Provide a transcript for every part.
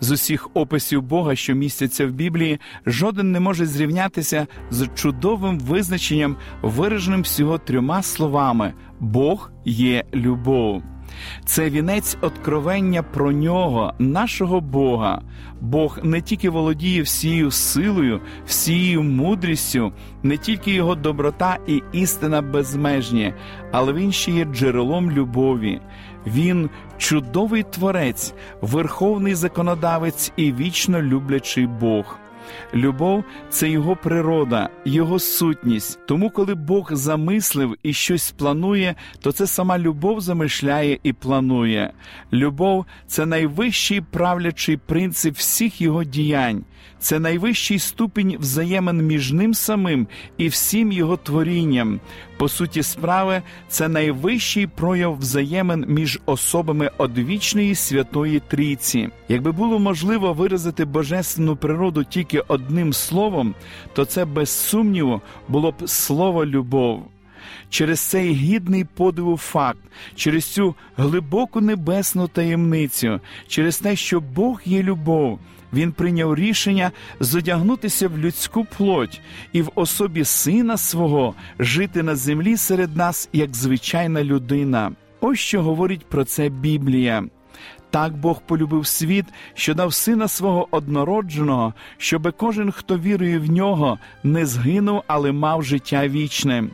З усіх описів Бога, що містяться в Біблії, жоден не може зрівнятися з чудовим визначенням, вираженим всього трьома словами: Бог є любов. Це вінець откровення про нього, нашого Бога. Бог не тільки володіє всією силою, всією мудрістю, не тільки його доброта і істина безмежні, але він ще є джерелом любові. Він чудовий творець, верховний законодавець і вічно люблячий Бог. Любов це його природа, його сутність. Тому, коли Бог замислив і щось планує, то це сама любов замишляє і планує. Любов це найвищий правлячий принцип всіх його діянь, це найвищий ступінь взаємин між ним самим і всім його творінням. По суті справи, це найвищий прояв взаємин між особами одвічної святої трійці. Якби було можливо виразити божественну природу тільки одним словом, то це без сумніву було б слово любов. Через цей гідний подиву факт, через цю глибоку небесну таємницю, через те, що Бог є любов. Він прийняв рішення зодягнутися в людську плоть і в особі сина свого жити на землі серед нас як звичайна людина. Ось що говорить про це Біблія. Так Бог полюбив світ, що дав сина свого однородженого, щоби кожен, хто вірує в нього, не згинув, але мав життя вічне.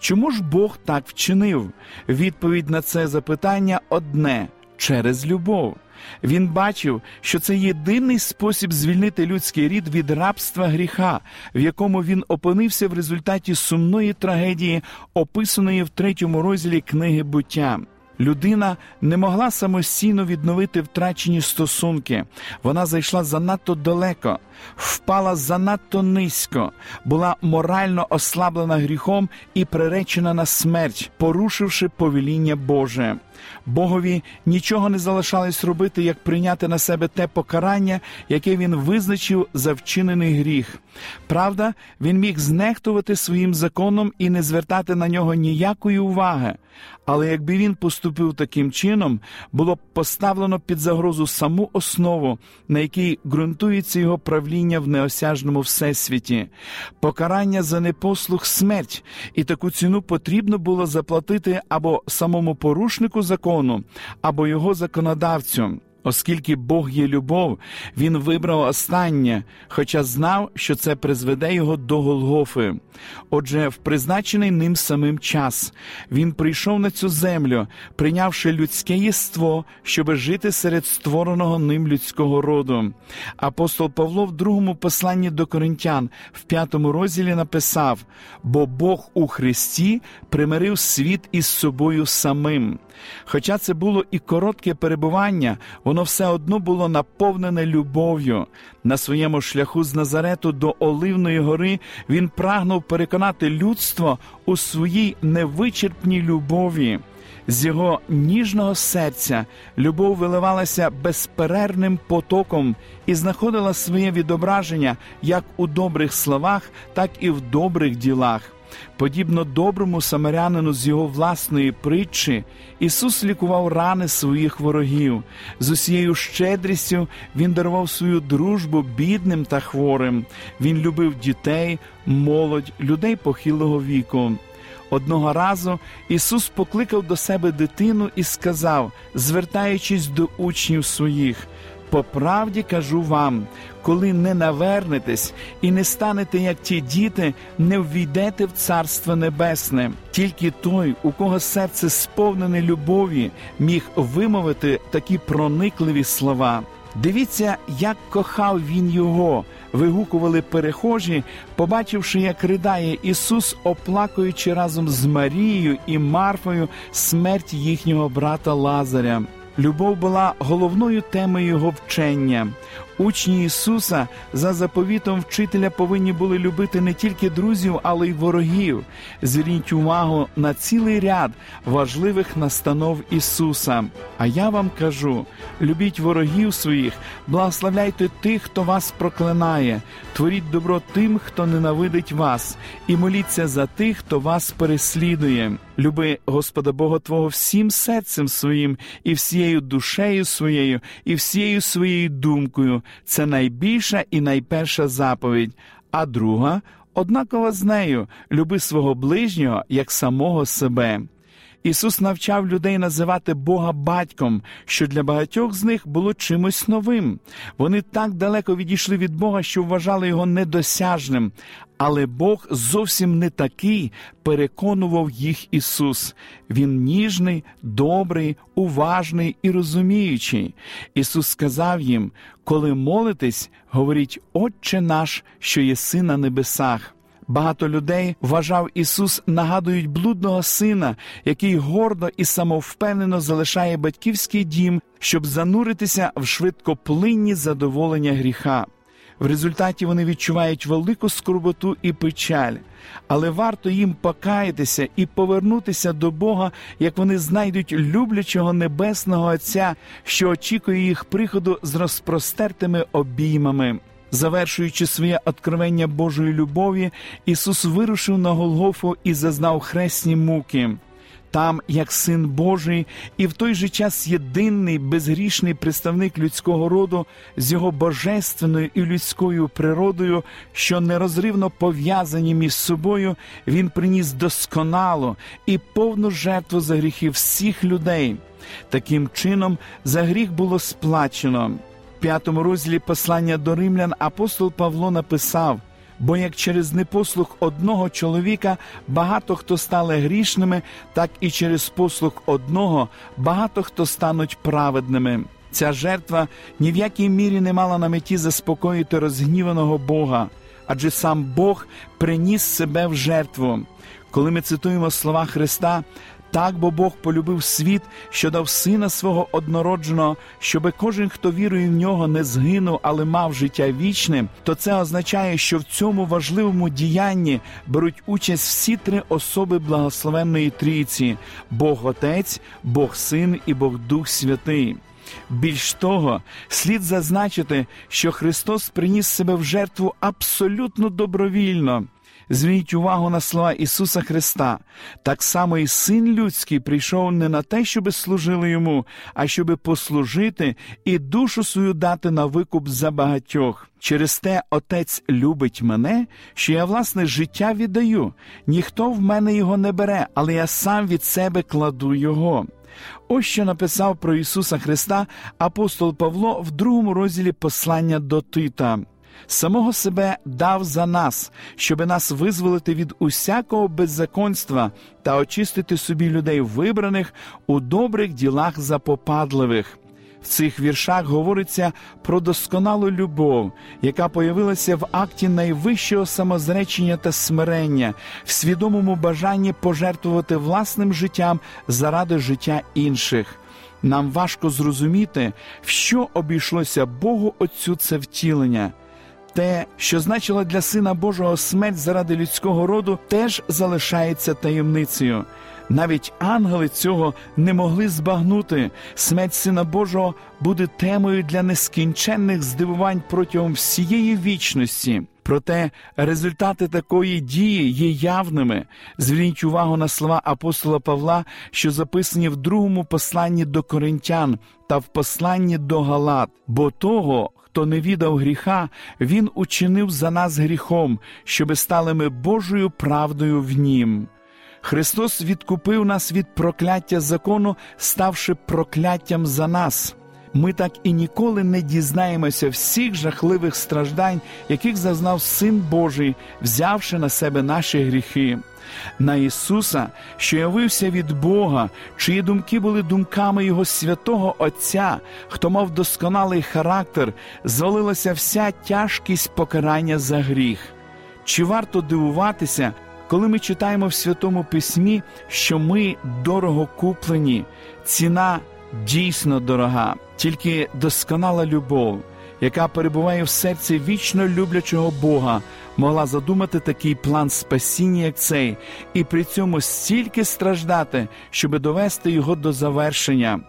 Чому ж Бог так вчинив? Відповідь на це запитання одне через любов. Він бачив, що це єдиний спосіб звільнити людський рід від рабства гріха, в якому він опинився в результаті сумної трагедії, описаної в третьому розділі книги буття. Людина не могла самостійно відновити втрачені стосунки. Вона зайшла занадто далеко, впала занадто низько, була морально ослаблена гріхом і приречена на смерть, порушивши повеління Боже. Богові нічого не залишалось робити, як прийняти на себе те покарання, яке він визначив за вчинений гріх. Правда, він міг знехтувати своїм законом і не звертати на нього ніякої уваги. Але якби він поступив таким чином, було б поставлено під загрозу саму основу, на якій ґрунтується його правління в неосяжному всесвіті, покарання за непослух смерть, і таку ціну потрібно було заплатити або самому порушнику закону, або його законодавцю. Оскільки Бог є любов, він вибрав останнє, хоча знав, що це призведе його до Голгофи. Отже, в призначений ним самим час він прийшов на цю землю, прийнявши людське єство, щоби жити серед створеного ним людського роду. Апостол Павло в другому посланні до коринтян в п'ятому розділі написав: бо Бог у Христі примирив світ із собою самим. Хоча це було і коротке перебування, воно все одно було наповнене любов'ю. На своєму шляху з Назарету до Оливної гори він прагнув переконати людство у своїй невичерпній любові. З його ніжного серця любов виливалася безперервним потоком і знаходила своє відображення як у добрих словах, так і в добрих ділах. Подібно доброму самарянину з його власної притчі, Ісус лікував рани своїх ворогів. З усією щедрістю Він дарував свою дружбу бідним та хворим. Він любив дітей, молодь, людей похилого віку. Одного разу Ісус покликав до себе дитину і сказав, звертаючись до учнів своїх: По правді кажу вам, коли не навернетесь і не станете, як ті діти, не ввійдете в Царство Небесне. Тільки той, у кого серце сповнене любові, міг вимовити такі проникливі слова. Дивіться, як кохав він його, вигукували перехожі, побачивши, як ридає Ісус, оплакуючи разом з Марією і Марфою смерть їхнього брата Лазаря. Любов була головною темою його вчення. Учні Ісуса за заповітом вчителя повинні були любити не тільки друзів, але й ворогів. Зверніть увагу на цілий ряд важливих настанов Ісуса. А я вам кажу: любіть ворогів своїх, благословляйте тих, хто вас проклинає, творіть добро тим, хто ненавидить вас, і моліться за тих, хто вас переслідує. Люби Господа Бога Твого всім серцем своїм, і всією душею своєю, і всією своєю думкою. Це найбільша і найперша заповідь. А друга однакова з нею люби свого ближнього як самого себе. Ісус навчав людей називати Бога батьком, що для багатьох з них було чимось новим. Вони так далеко відійшли від Бога, що вважали його недосяжним. Але Бог зовсім не такий, переконував їх Ісус. Він ніжний, добрий, уважний і розуміючий. Ісус сказав їм: коли молитесь, говоріть, Отче наш, що єси на небесах. Багато людей вважав Ісус, нагадують блудного сина, який гордо і самовпевнено залишає батьківський дім, щоб зануритися в швидкоплинні задоволення гріха. В результаті вони відчувають велику скорботу і печаль, але варто їм покаятися і повернутися до Бога, як вони знайдуть люблячого небесного Отця, що очікує їх приходу з розпростертими обіймами. Завершуючи своє откровення Божої любові, Ісус вирушив на Голгофу і зазнав хресні муки. Там, як син Божий, і в той же час єдиний безгрішний представник людського роду з його божественною і людською природою, що нерозривно пов'язані між собою, він приніс досконалу і повну жертву за гріхи всіх людей. Таким чином, за гріх було сплачено В п'ятому розділі послання до римлян апостол Павло написав: бо як через непослух одного чоловіка багато хто стали грішними, так і через послух одного багато хто стануть праведними. Ця жертва ні в якій мірі не мала на меті заспокоїти розгніваного Бога, адже сам Бог приніс себе в жертву. Коли ми цитуємо слова Христа, так бо Бог полюбив світ, що дав сина свого однородженого, щоби кожен, хто вірує в нього, не згинув, але мав життя вічне, то це означає, що в цьому важливому діянні беруть участь всі три особи благословенної трійці: Бог Отець, Бог Син і Бог Дух Святий. Більш того, слід зазначити, що Христос приніс себе в жертву абсолютно добровільно. Зверніть увагу на слова Ісуса Христа. Так само і Син людський прийшов не на те, щоби служили йому, а щоби послужити і душу свою дати на викуп за багатьох. Через те Отець любить мене, що я власне життя віддаю. Ніхто в мене його не бере, але я сам від себе кладу його. Ось що написав про Ісуса Христа апостол Павло в другому розділі послання до Тита самого себе дав за нас, щоби нас визволити від усякого беззаконства та очистити собі людей вибраних у добрих ділах запопадливих. В цих віршах говориться про досконалу любов, яка появилася в акті найвищого самозречення та смирення, в свідомому бажанні пожертвувати власним життям заради життя інших. Нам важко зрозуміти, в що обійшлося Богу Отцю це втілення те, що значило для Сина Божого смерть заради людського роду, теж залишається таємницею. Навіть ангели цього не могли збагнути. Смерть Сина Божого буде темою для нескінченних здивувань протягом всієї вічності. Проте результати такої дії є явними. Зверніть увагу на слова апостола Павла, що записані в другому посланні до коринтян та в посланні до Галат, бо того, хто не віддав гріха, Він учинив за нас гріхом, щоби стали ми Божою правдою в Нім. Христос відкупив нас від прокляття закону, ставши прокляттям за нас. ми так і ніколи не дізнаємося всіх жахливих страждань, яких зазнав Син Божий, взявши на себе наші гріхи. На Ісуса, що явився від Бога, чиї думки були думками Його святого Отця, хто мав досконалий характер, звалилася вся тяжкість покарання за гріх. Чи варто дивуватися, коли ми читаємо в Святому Письмі, що ми дорого куплені, ціна дійсно дорога, тільки досконала любов, яка перебуває в серці вічно люблячого Бога, могла задумати такий план спасіння, як цей, і при цьому стільки страждати, щоб довести його до завершення.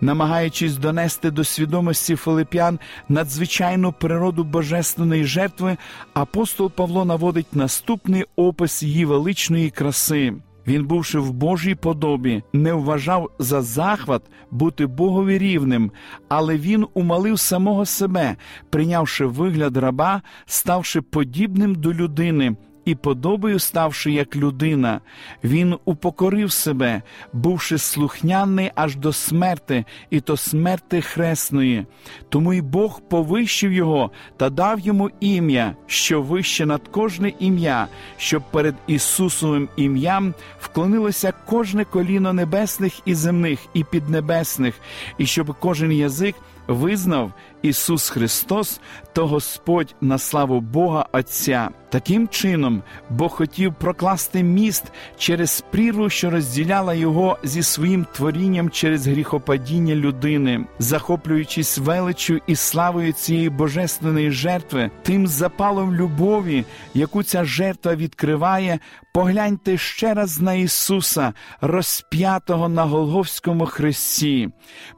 Намагаючись донести до свідомості Филип'ян надзвичайну природу божественної жертви, апостол Павло наводить наступний опис її величної краси. Він, бувши в Божій подобі, не вважав за захват бути Богові рівним, але він умалив самого себе, прийнявши вигляд раба, ставши подібним до людини і подобою ставши як людина, він упокорив себе, бувши слухняний аж до смерти, і то смерти хресної. Тому й Бог повищив його та дав йому ім'я, що вище над кожне ім'я, щоб перед Ісусовим ім'ям вклонилося кожне коліно небесних і земних, і піднебесних, і щоб кожен язик визнав Ісус Христос, то Господь на славу Бога Отця. Таким чином, Бог хотів прокласти міст через прірву, що розділяла його зі своїм творінням через гріхопадіння людини, захоплюючись величю і славою цієї божественної жертви, тим запалом любові, яку ця жертва відкриває, погляньте ще раз на Ісуса, розп'ятого на Голговському хресті.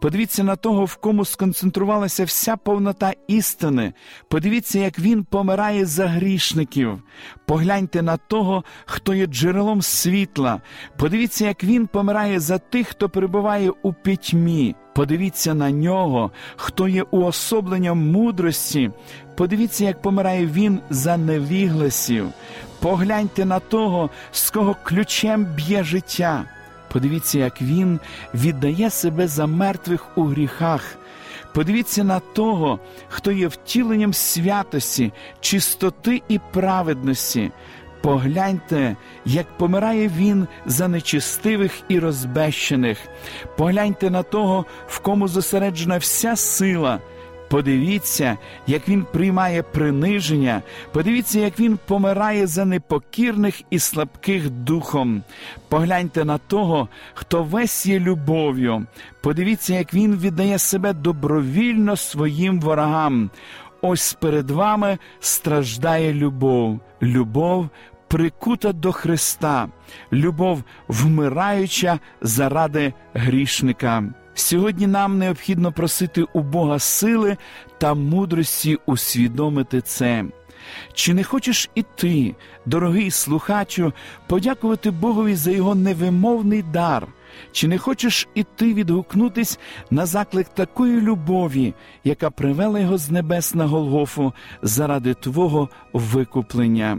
Подивіться на того, в кому сконцентрувалася вся повнота істини. Подивіться, як Він помирає за грішників. Погляньте на того, хто є джерелом світла. Подивіться, як Він помирає за тих, хто перебуває у пітьмі. Подивіться на нього, хто є уособленням мудрості. Подивіться, як помирає він за невігласів. Погляньте на того, з кого ключем б'є життя. Подивіться, як він віддає себе за мертвих у гріхах. Подивіться на того, хто є втіленням святості, чистоти і праведності. Погляньте, як помирає він за нечистивих і розбещених. Погляньте на того, в кому зосереджена вся сила. Подивіться, як він приймає приниження, подивіться, як він помирає за непокірних і слабких духом. Погляньте на того, хто весь є любов'ю. Подивіться, як він віддає себе добровільно своїм ворогам. Ось перед вами страждає любов, любов прикута до Христа, любов вмираюча заради грішника. Сьогодні нам необхідно просити у Бога сили та мудрості усвідомити це. Чи не хочеш і ти, дорогий слухачу, подякувати Богові за його невимовний дар? Чи не хочеш і ти відгукнутись на заклик такої любові, яка привела його з небес на Голгофу заради Твого викуплення?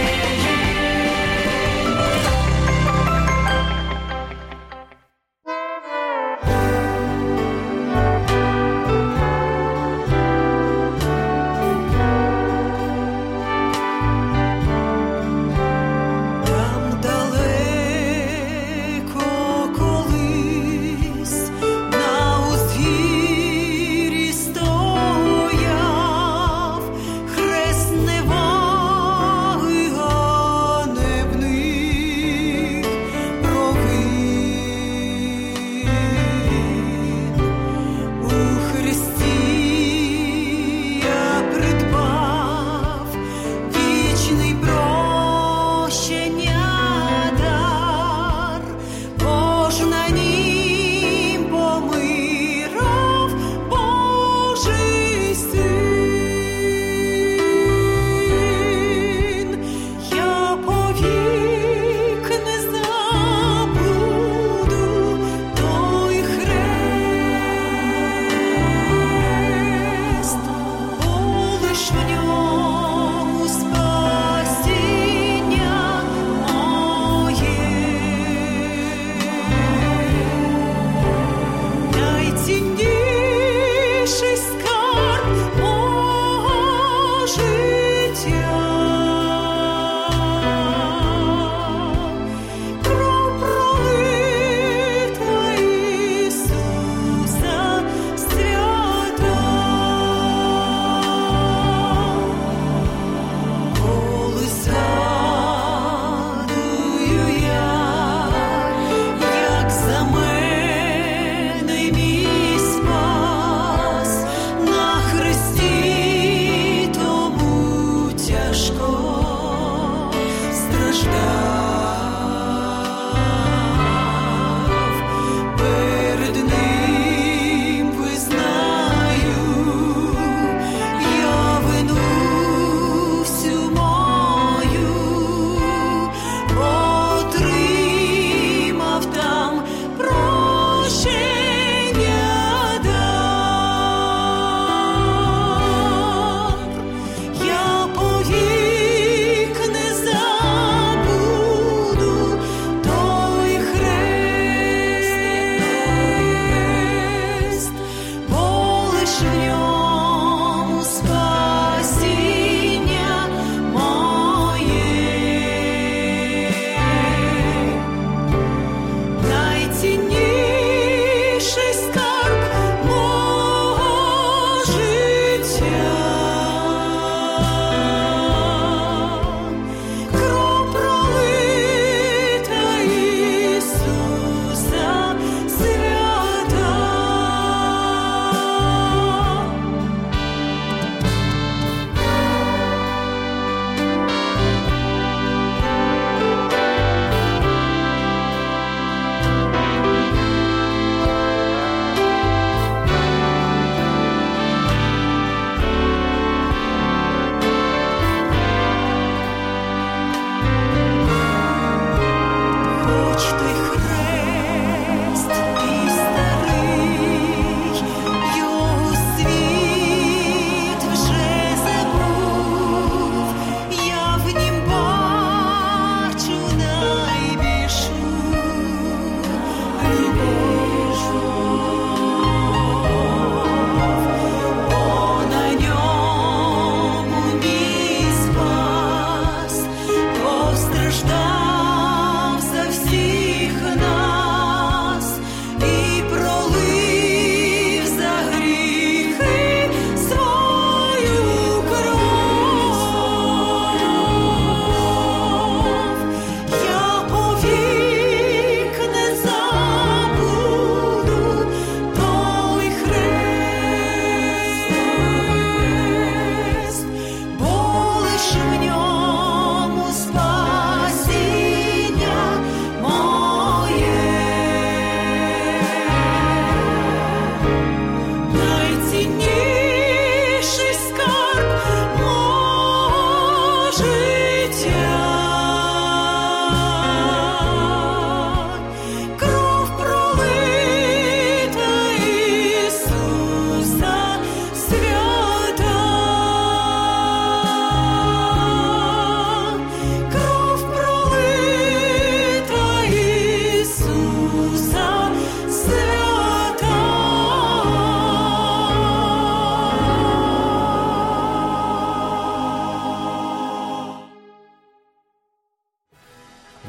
只有